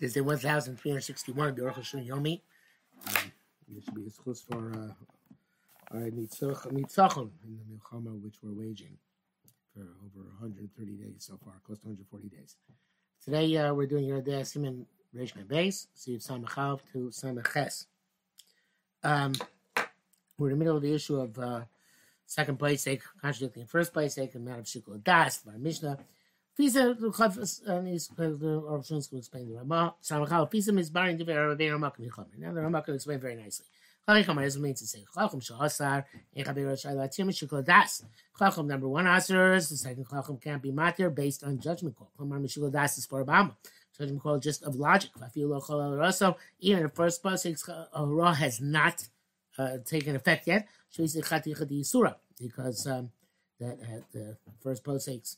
Is day 1361 of the HaShulchan Yomi. Um, this should be close for uh, Nitzachon in the Milchama which we're waging for over 130 days so far, close to 140 days. Today uh, we're doing Yeridei Siman Reish Base, Siv Samachav to Samaches. Um, we're in the middle of the issue of uh, second place contradicting first place and matter of Shikul Das, by Mishnah. Fisa Chafas and he's the options to explain the Rama. Samachal Fisa is barring the Rabbi Rama can Now the Rama can explain very nicely. Chacham is means to say Chacham Shahasar and Chaber Shailat Tim Shikol Das. Number one answers. The second Chacham can't be matir based on judgment call. Chamar Mishikol Das is for Obama. Judgment call just of logic. Also, even the first pasuk Ra has not uh, taken effect yet. Because um, that uh, the first pasuk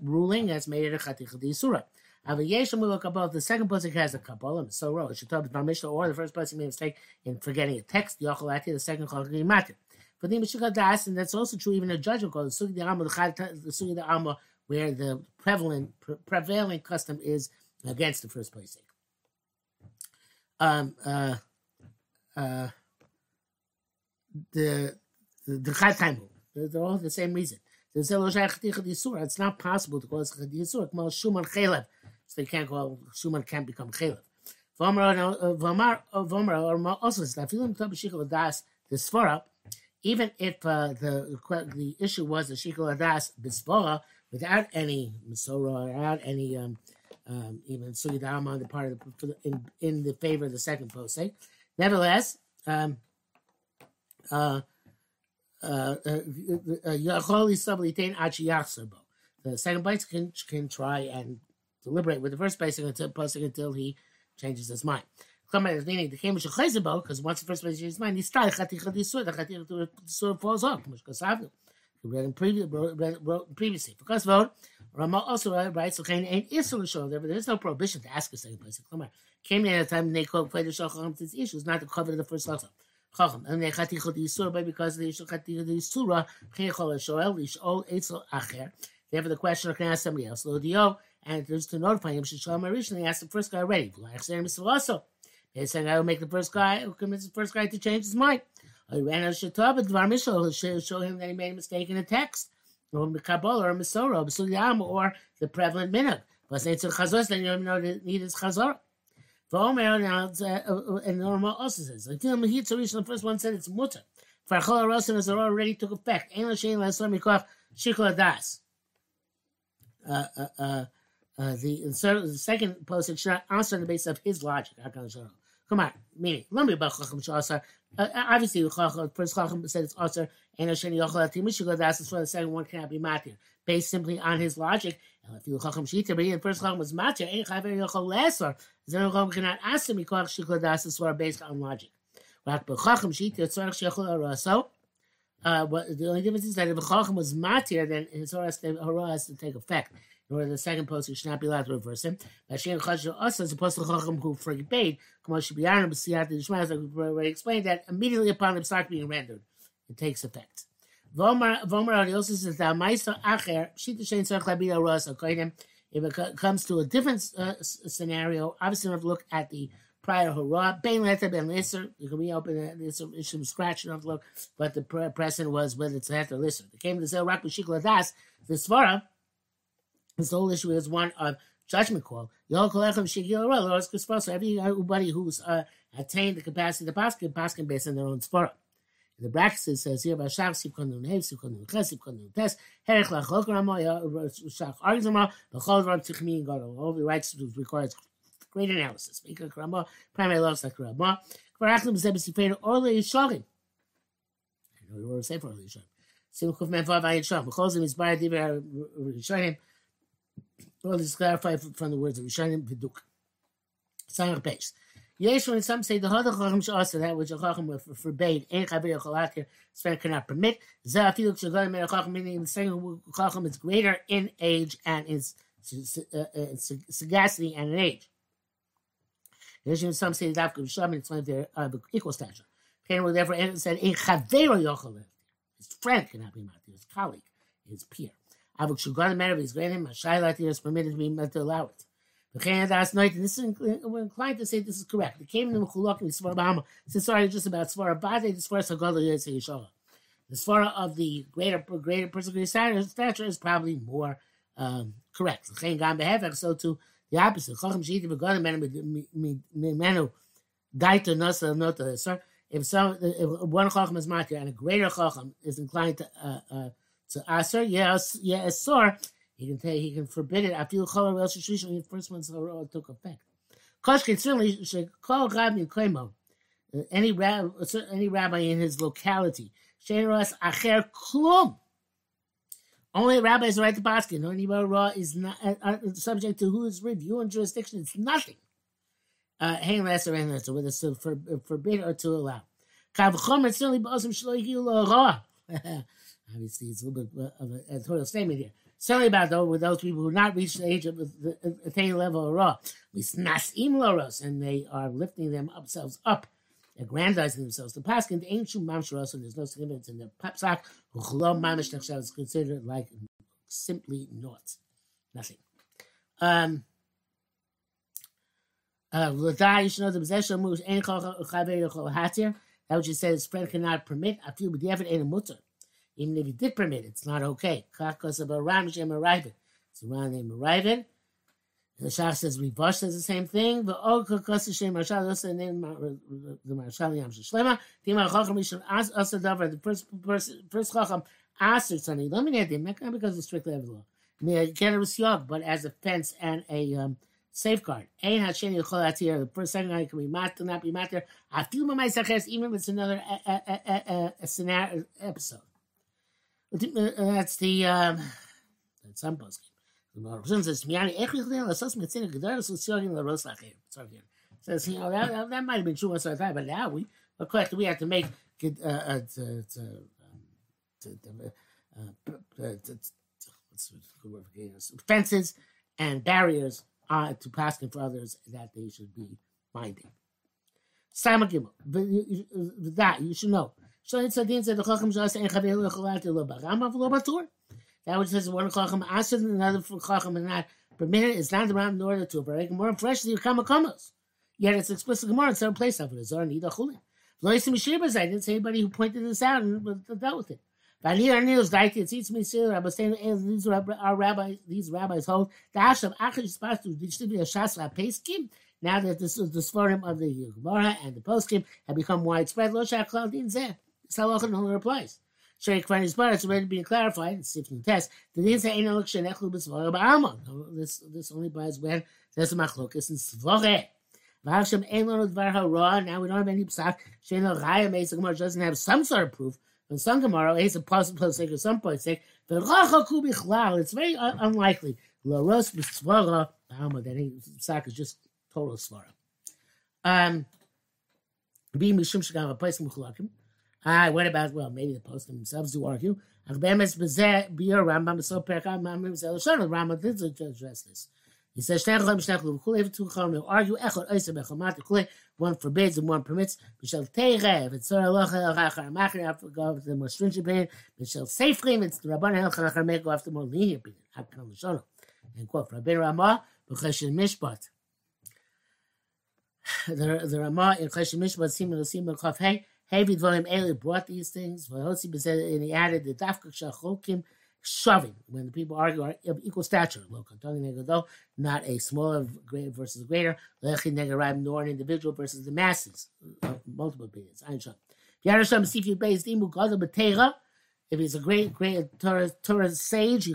ruling has made it a chatichadi surah. Avayeshem will look above. The second pasuk has a kabbalah, so row. Shatab Mishnah, or the first pasuk made a mistake in forgetting a text. Yochel the second chagri matir. For the Mishika Das, and that's also true even a judgment called the sugi the sugi the Amma, where the prevalent prevailing custom is against the first pasuk. Um, uh, uh, the the, the they're all the same reason. It's not possible to call it Chadisur. Kmal Shuman. So they can't call Shuman can't become Chelev. Even if uh, the the issue was the Shikol Das Bisvara without any Masora, without any um, um, even Sugidama on the part of the in in the favor of the second post. Nevertheless, um, uh, the second bite can can try and deliberate with the first bite until until he changes his mind. Because once the first bite changes his mind, he starts the sword falls off. We read in previous, previously. Because vote, Rama also writes, "Okay, ain't isur show there, but there's no prohibition to ask a second place. Came in at a time they called play the shacham. This issue is not to cover the first shacham. Chacham. And chatichot yisur, but because the chatichot yisura, chayechol shoel lishol etzel acher. Therefore, the questioner can ask somebody else. Lodio, and just to notify him, Shisham originally asked the first guy already. also. They said, I will make the first guy who commits the first guy to change his mind. I ran out Shatab, but Dvar Mishal will show him that he made a mistake in the text. Or Kabbalah, or Misora, or the prevalent minhag. Then you don't need is chazor. V'omer now uh, and normal also says like the Mahit the first one said it's mutter. For Achol Rosin as already took effect. Ein Lashem Laslam Yikoch Shikol Das. Uh, uh, uh, uh, the, the second posting should not answer on the basis of his logic. Come on, meaning, let me about Chacham Shasar. Uh, obviously, the first Chacham said it's Asar, and Hashem Yochel Atim Shikol Das is why the second one cannot be matir, based simply on his logic. And if you Chacham Shita, but the first Chacham was matir, Ein Chaver Yochel Lesar, then Chacham cannot ask him because Shikol Das is based on logic. But Chacham Shita, Tzarech Shechol Araso, the only difference is that if a chacham was matir, then his hora has, to take effect. In order the second post, should not be allowed to reverse him. Hashem chashav us as opposed to chacham who forbade. Kamo should be honored, but see after the as I already explained, that immediately upon the start being rendered, it takes effect. Vomar also says that ma'isa acher shita shein tzarich labid aros If it comes to a different uh, scenario, obviously we have to look at the prior hurrah. Bain letter ben lister. You can reopen. There's some, some scratch. To look. But the precedent was whether it's letter lister. It came to the rak b'shikla das. The svara. This whole issue is one of judgment call. Everybody who's uh, attained the capacity to paskin, paskin based on their own svara. The brackets it says here about Shach Sivkon Hev Sivkon Ches Sivkon Tes Herech Lachok Ramo Shach B'chol Dvar Tzich and Gadol. All the rights requires great analysis. Make a Ramo primary loves like Ramo. Kvar Achlim Zeb Sifeinu Orle Yisholim. I know you were say for Orle Yisholim. Simchuf Menvav Ayin Shach B'chol Zim Yisholim. Well, this is clarified from the words of Yisholim Viduk. Samach Beis. Yes, when some say the Hadach Chacham also that which a Chacham forbade, Ein Chavir Chalatir, Sven cannot permit. Zafiluk Shagal Mer Chacham, meaning the second Chacham is greater in age and in uh, uh, sagacity and in age. Yes, when some say the Dafka Shlam, it's they're of equal stature. Cain will therefore said, Ein Chavir Yochel, his friend cannot be Mati, his colleague, his peer. Avuk Shagal Mer, his greater, Mashai Latir is permitted to be to allow it. This is we're inclined to say this is correct. The came in the Mechulok and Svar Bahama. Since sorry just about Svar Bade, the Svar Sagal Yisrael. The Svar of the greater greater person greater stature is probably more um, correct. So too the opposite. Chacham Shiti Begodim Menu Daita Nasa Nota. Sir, if some if one Chacham is matir and a greater Chacham is inclined to uh, uh, to Aser, yes, yes, sir. He can tell he can forbid it after Chol Rosh Hashanah when the first one's took effect. Koshkin certainly should call Rabbi Klemo, uh, any rabbi, any rabbi in his locality. Acher Klum. Only a rabbi is the right to basket. Only raw is not uh, uh, subject to whose review and jurisdiction. It's nothing. Hang less or less, whether to for, forbid or to allow. Obviously, it's a little bit of a editorial statement here. Certainly about though with those people who not reached the age of the attained level of raw, nasim loros, and they are lifting themselves up, aggrandizing themselves. The paskin the ancient mamsharos, and there's no significance in the papsak. Uchlo mamish nechshav is considered like simply naught, nothing. Um. Uh, you should know the possession moves any That which it says friend cannot permit. I feel effort ain't a mutter. Even if he did permit it's not okay. It's a Ram named Arrivin. The Shach says Rivash says the same thing. The also the the. The first person, first Chacham asked Sonny, eliminate him, not because of strict level law. Get a but as a fence and a um, safeguard. Ein Hashem Yechol Atir. The first second guy can be matter, not be matter. Feel my Saches, even if it's another a, a, a, a, a scenario episode. That's the um, that's some post game. says, "Miani echlich leil asos metzina gedar so siorin la ros. Says, you know that that might have been true once a time, but now we, of course, we have to make uh, uh, uh, fences and barriers uh, to passing for others that they should be minding. Simon Gimel, that you should know. The and. That which says one Chacham asked and another Chacham is not permitted is not around in order to break more freshly Kamakomos. Yet it's explicit Gemara in some place of it. Zor Nida Chulin. Loisim Shibas, I didn't say anybody who pointed this out and dealt with it. But here Nils Daiki, it seems me still, I was saying, these our rabbis, these rabbis hold, the Asham Achim Spastu, be a Shas La Peskim, now that this is the Svarim of the Gemara and the Poskim have become widespread, Lo Shach Din Zeh. Salach no longer applies. Sheikh Fanny's bar, it's already being clarified, it's sifting test. The didn't say Enoch Shenechlu B'Svara Ba'alma. This this only applies when there's a machlokis in Svare. V'Hashem Ein Dvar HaRa, now we don't have any psak. Shein Raya Mesa Gemara doesn't have some sort of proof. When some Gemara, it's a possible sake or some sake, V'Racha Ku Bichlal, it's very un- unlikely. L'Ros B'Svara Ba'alma, that any psak is just total Svara. Um, Be Mishum Shagam, a place in Mechulakim. Ah, what about, well, maybe the post themselves do argue. Rambam did address this. He says, argue, one forbids and one permits. If it's sort of have to go after the more stringent opinion. Bishal safely, it's the Rabban Elchar may go after more lenient opinion. And quote, Rabbi Ramah, B'cheshen Mishpat. The, the Ramah in Cheshen Mishpat, Siman Osim Chaf Hey, Heavy Dvarim Eli brought these things. And he added the Dafka Shachokim shoving when the people argue are of equal stature. Not a smaller great versus greater. Nor an individual versus the masses. Uh, multiple opinions. If he's a great, great Torah, Torah sage, he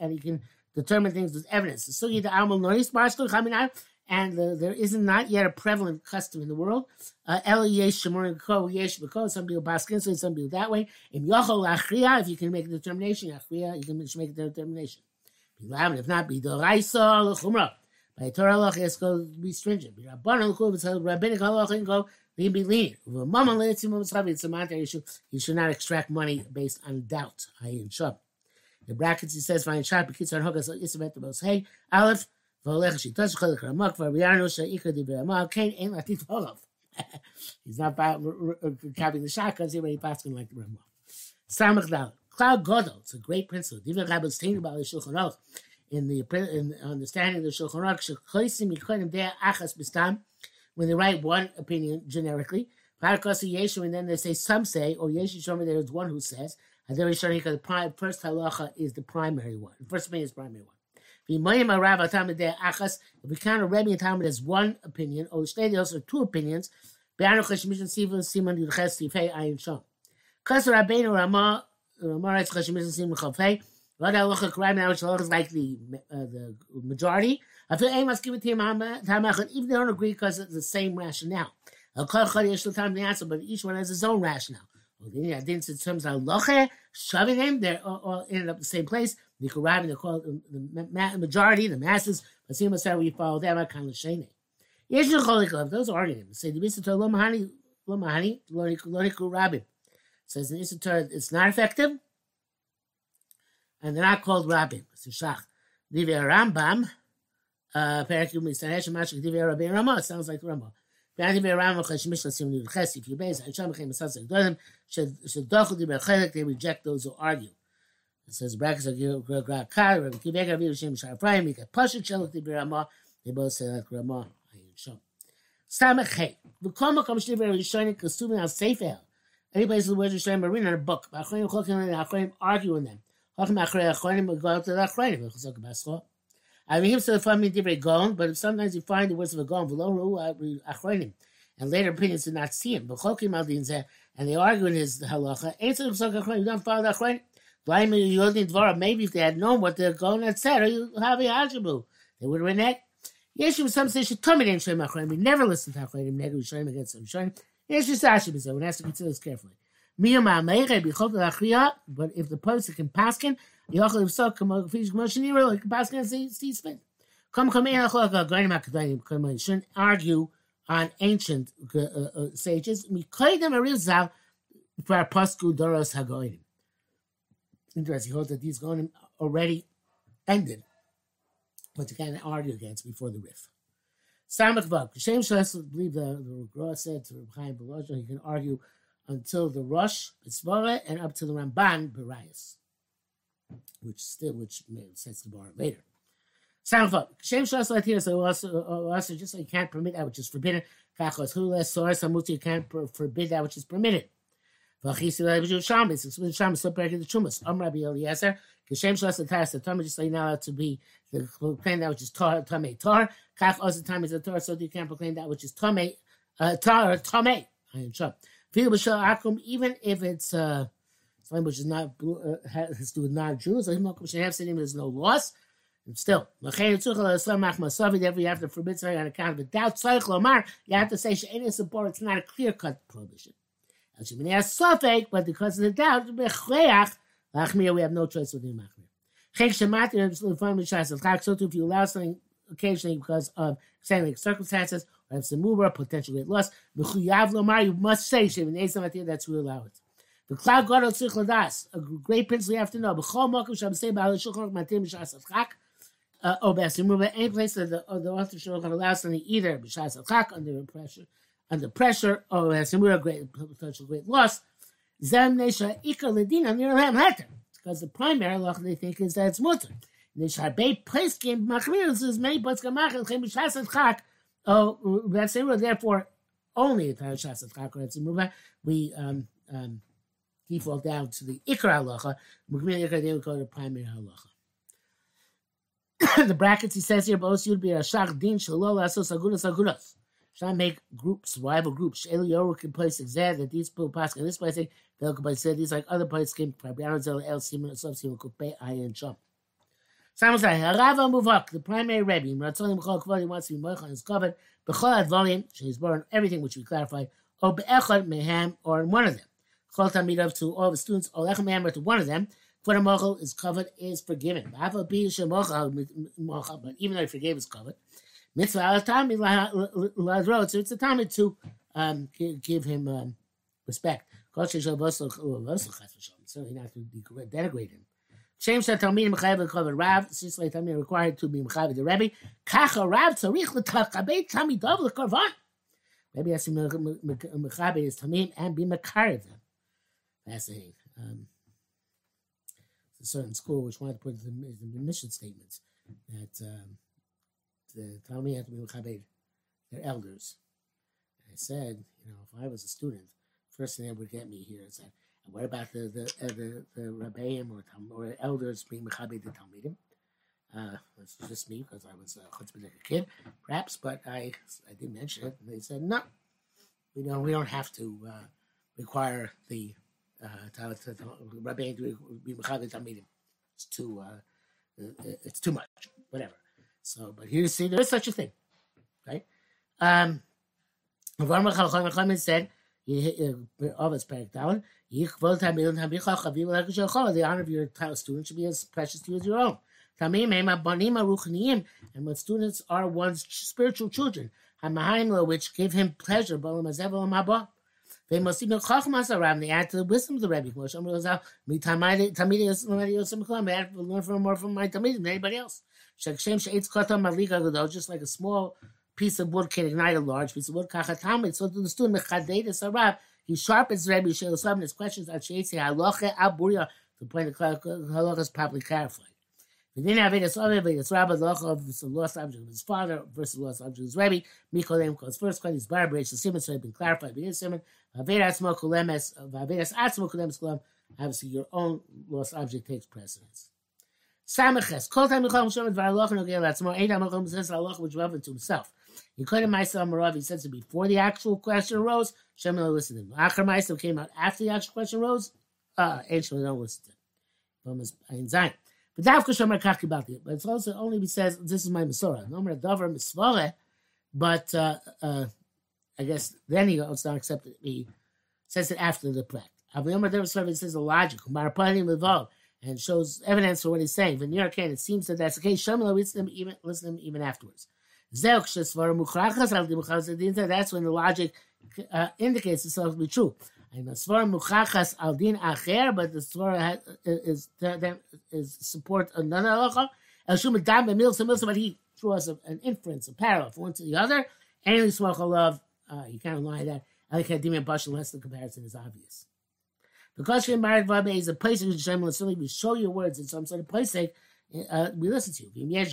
and he can determine things with evidence. The sugi the nois master coming out and there isn't not yet a prevalent custom in the world. Uh, some people baskin say some people that way. If you can make a determination, you can make a determination. If not, be doraisa l'chumra. By Torah Allah, it's going to be stringent. Be rabban it's rabbinic halacha, and go. It's a monetary issue. You should not extract money based on doubt. I in. In brackets, he says, "Fine shab, kids on hokas, isabet the most. Hey, Aleph, והולך שיטה שלך לקרמה, כבר ביארנו שעיקר דברי המל, כן, אין לעתיד הולך. He's not capping the shot because he already passed like the Ramah. Samach Dal. Cloud Godel, it's a great principle. Diva Rabbi Stein about the Shulchan Aruch. in the in understanding the Shulchan Aruch, when they write one opinion generically, and then they say some say, or Yeshu Shomer, there is one who says, and then the first halacha is the primary one. The first opinion is the primary one. If we count a Rebbe and Talmud as one opinion, or the also two opinions, Kasser Rabbeinu Ramah, Ramah writes Chashemizim Sim Chafei, what halacha crime now, which halacha is like the uh, the majority. I feel aim must give it to him even they don't agree because it's the same rationale. Al kol chol yesh the answer, but each one has his own rationale. Well, then, yeah, then in terms of halacha, shoving them, they're all, all ended up the same place. The they call the majority, the masses. But see, what we follow them. Of shame Yesh cholik Those are arguments. Say the Mishnah lo mahani lo mahani lo niku Says in Torah, it's not effective and they're not called rabbim. It's shach. Divya Rambam, uh, Perikim Mashik Divya Rabbi Ramah. Sounds like Rambam. If you base. They reject those who argue. It says brackets of get Pashat Shelek They both say like Ramah. Ayin Shom. Samach Hey. V'kol Makom Shdiv Rishonim Kasuvim Al Sefer. Any place the words are written in a book. Achronim Chokim and Achronim argue in them. I mean, him to find me different gong, but sometimes you find the words of a achronim, and later opinions do not see him. But chokim aldin and they argue in his halacha. You don't follow the achronim. Maybe if they had known what the gong had said, or you have a hajabu, they would have been that. Yeshu some say should come in shem achronim. We never listen to achronim. Negative shem against them. Yeshu sashi b'zeh. One has to consider this carefully. But if the person can paskin, Yochel Yifsok, Fish Moshe he can paskin and see spin. Come, come in, you shouldn't argue on ancient uh, uh, sages. Mikoidem Arizal for Pasku Doros Hagoyim. Interesting, he holds that these going already ended, but you can't argue against before the Rif. Samach Vav. Shem Shas, believe the, the said to Chaim Belojo, he can argue until the Rosh Mitzvah and up to the Ramban Barias, which still which sets the bar later. Sound fun. Shem Shas here, so also, just like you can't permit that which is forbidden. Kachos Hula Source Hamuti you can't forbid that which is permitted. Vachisi Levish Shabbos, it's with Shabbos, so to the Chumas. Am Rabbi Eliezer, Kashem Shas Taras, the Torah just like to be the proclaim that which is Tar, Tamei Tar. Kach also time is the Torah, so you can't proclaim that which is Tamei, uh, Tar, Tamei. I am sure even if it's uh, something which is not uh, has to do with non-Jews, there's no loss. And still, therefore you have to forbid something on account of a doubt. You have to say it's not a clear cut prohibition. But because of the doubt, we have no choice with the machmir. So if you allow something occasionally because of extenuating circumstances, or have some mubra, potential great loss. Mechuyav lomar, you must say shem in that's we allow it. The cloud god of ladas, a great principle you have to know. B'chol mokum sham say ba'al shulchan matim b'shas atchak, uh, b'asim mubra, any place that the, the author shulchan allows something either b'shas atchak, under pressure, under pressure, or b'asim mubra, great potential great loss. Zem. Because the primary law they think is that it's mutter. Harbei place game machmir. There's many places gamachim chem b'shas atchak. Oh, that's it. Therefore, only the Parashas of Chakra we um, um, default down to the Ikra halacha. Mukmir Ikra, they would go to primary halacha. the brackets he says here, both would be a shach din shalol asos agudas agudas. Should I make groups, rival groups? Shel Yoru can place exact that these people pass this place. They'll say these like other places can probably El Simon Sub Simon Kupe Ayin Jump. Simon said, Harav Muvak, the primary Rebbe, Ratzonim Chol wants to be Moich on his covet, Bechol Advolim, she's born everything which we clarified, or Be'echad Mehem, or in one of them. Chol Tamidov to all the students, or Lechem Mehem, to one of them, for the Mochel is covered, is forgiven. But even though he forgave his covet, Mitzvah Tami Ladro, so it's a time to um, give him um, respect. Certainly not to denigrate him. Shem said Talmid Mechayev Lekover Rav. Sislei Talmid required to be Mechayev the Rebbe. Kacha Rav Tzarich L'Tachabei Talmid Dov Lekorvan. Maybe I see Mechayev is Talmid and be Mekarev them. Fascinating. Um, a certain school which wanted to put the, the mission statements. that um, the Talmud had to be Mechabed, their elders. And I said, you know, if I was a student, first thing that would get me here is that, what about the the uh, the, the Rabbeim or, or elders being Mechabed the Talmidim? Uh, it's just me because I was a chutzpah like a kid, perhaps, but I I did mention it, and they said no, we don't we don't have to uh, require the uh, Rabbein to be Mechabed Talmidim. It's too uh, it's too much, whatever. So, but here see there is such a thing, right? Um, said of its back down. The honor of your student should be as precious to you as your own. And when students are one's spiritual children, which give him pleasure, they must even chachmas. They add to the wisdom of the Rebbe. Moshe Amar "Me tamidi tamidi yosem learn from more from my tamid than anybody else. Just like a small piece of wood can ignite a large piece of wood. Kachatamid. So the student mechadei sarab, he sharpens Rebbe Shelosim his questions at sheitzi halacha aburia the point the halacha is properly clarified. He didn't have Vedas Rabbi, Vedas Rabbi, the of the lost object of his father versus the lost object of his Rebbe. Mikolem calls first question is Barabarish, the Simon, so been clarified by Simon. Vavedas Mokulemes, Vavedas Atzmo Kulemes Kulam, obviously your own lost object takes precedence. Samaches, Kol Time Michal Shemad Varaloch and Ogel Atzmo, Eight Amachom says Allah which relevant to himself. He have Maisa Amarav, he says it before the actual question arose, Shemal listened to him. Maisa came out after the actual question arose, uh, Ancient don't listen to him. But it's also only he says, this is my Masorah. No more Dover Misvare, but uh, uh, I guess then he also accepted he says it after the plek. Aviyom Dover says the logic, Marapani Levov, and shows evidence for what he's saying. When York it seems that that's the case. Shemla listen him even listen even afterwards. That's when the logic uh, indicates itself to be true. And the Svar Muchachas al din acher, but the Svar is, is, support another halacha. El Shum Dam B'mil but he draws an inference, a parallel from one to the other. And Svar Chalav, uh, you can't lie that. Kadim Bashal, unless the comparison is obvious. Because you're married, Vabe is a place in and certainly we show your words in some sort of place, uh, we listen to you.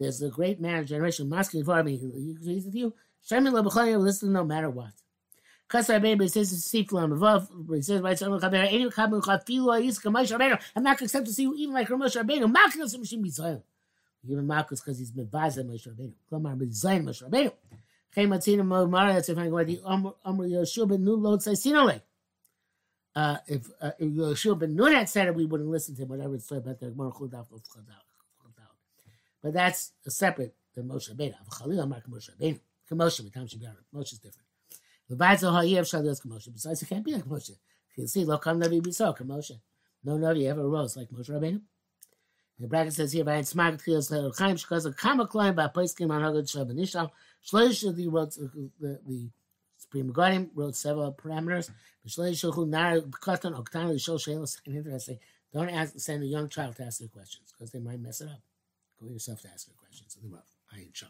There's a great man of generation, masking for me, he agrees with you. Shem listen no matter what. I'm not going to see you even like Ramosh Rabbeinu. Malchus Mishim Yisrael. Even Malchus because he's Mevazah Moshe Rabbeinu. Klamar Mizayin Moshe Rabbeinu. Chem Matzina Mara. That's if I'm going to Amr Yoshua ben Nun Lod Saisinole. Uh, if uh, if Yoshua ben Nun had said it, we wouldn't listen to him. Whatever it's about the But that's a separate than Moshe Rabbeinu. Chalil Amar Moshe Rabbeinu. Moshe, Moshe is different. Besides, it can't be like Moshe. You see, lo kam navi biso, Moshe. No navi ever rose like Moshe Rabbeinu. The bracket says here, "Vayin smag tchilas le'erchaim shkaz a kama kloim ba poiskim on hagad shaban nishal." Shloish the the, Supreme wrote several parameters. Don't ask send a young child to ask their questions because they might mess it up. Go yourself to ask their questions. So they will. I ain't sure.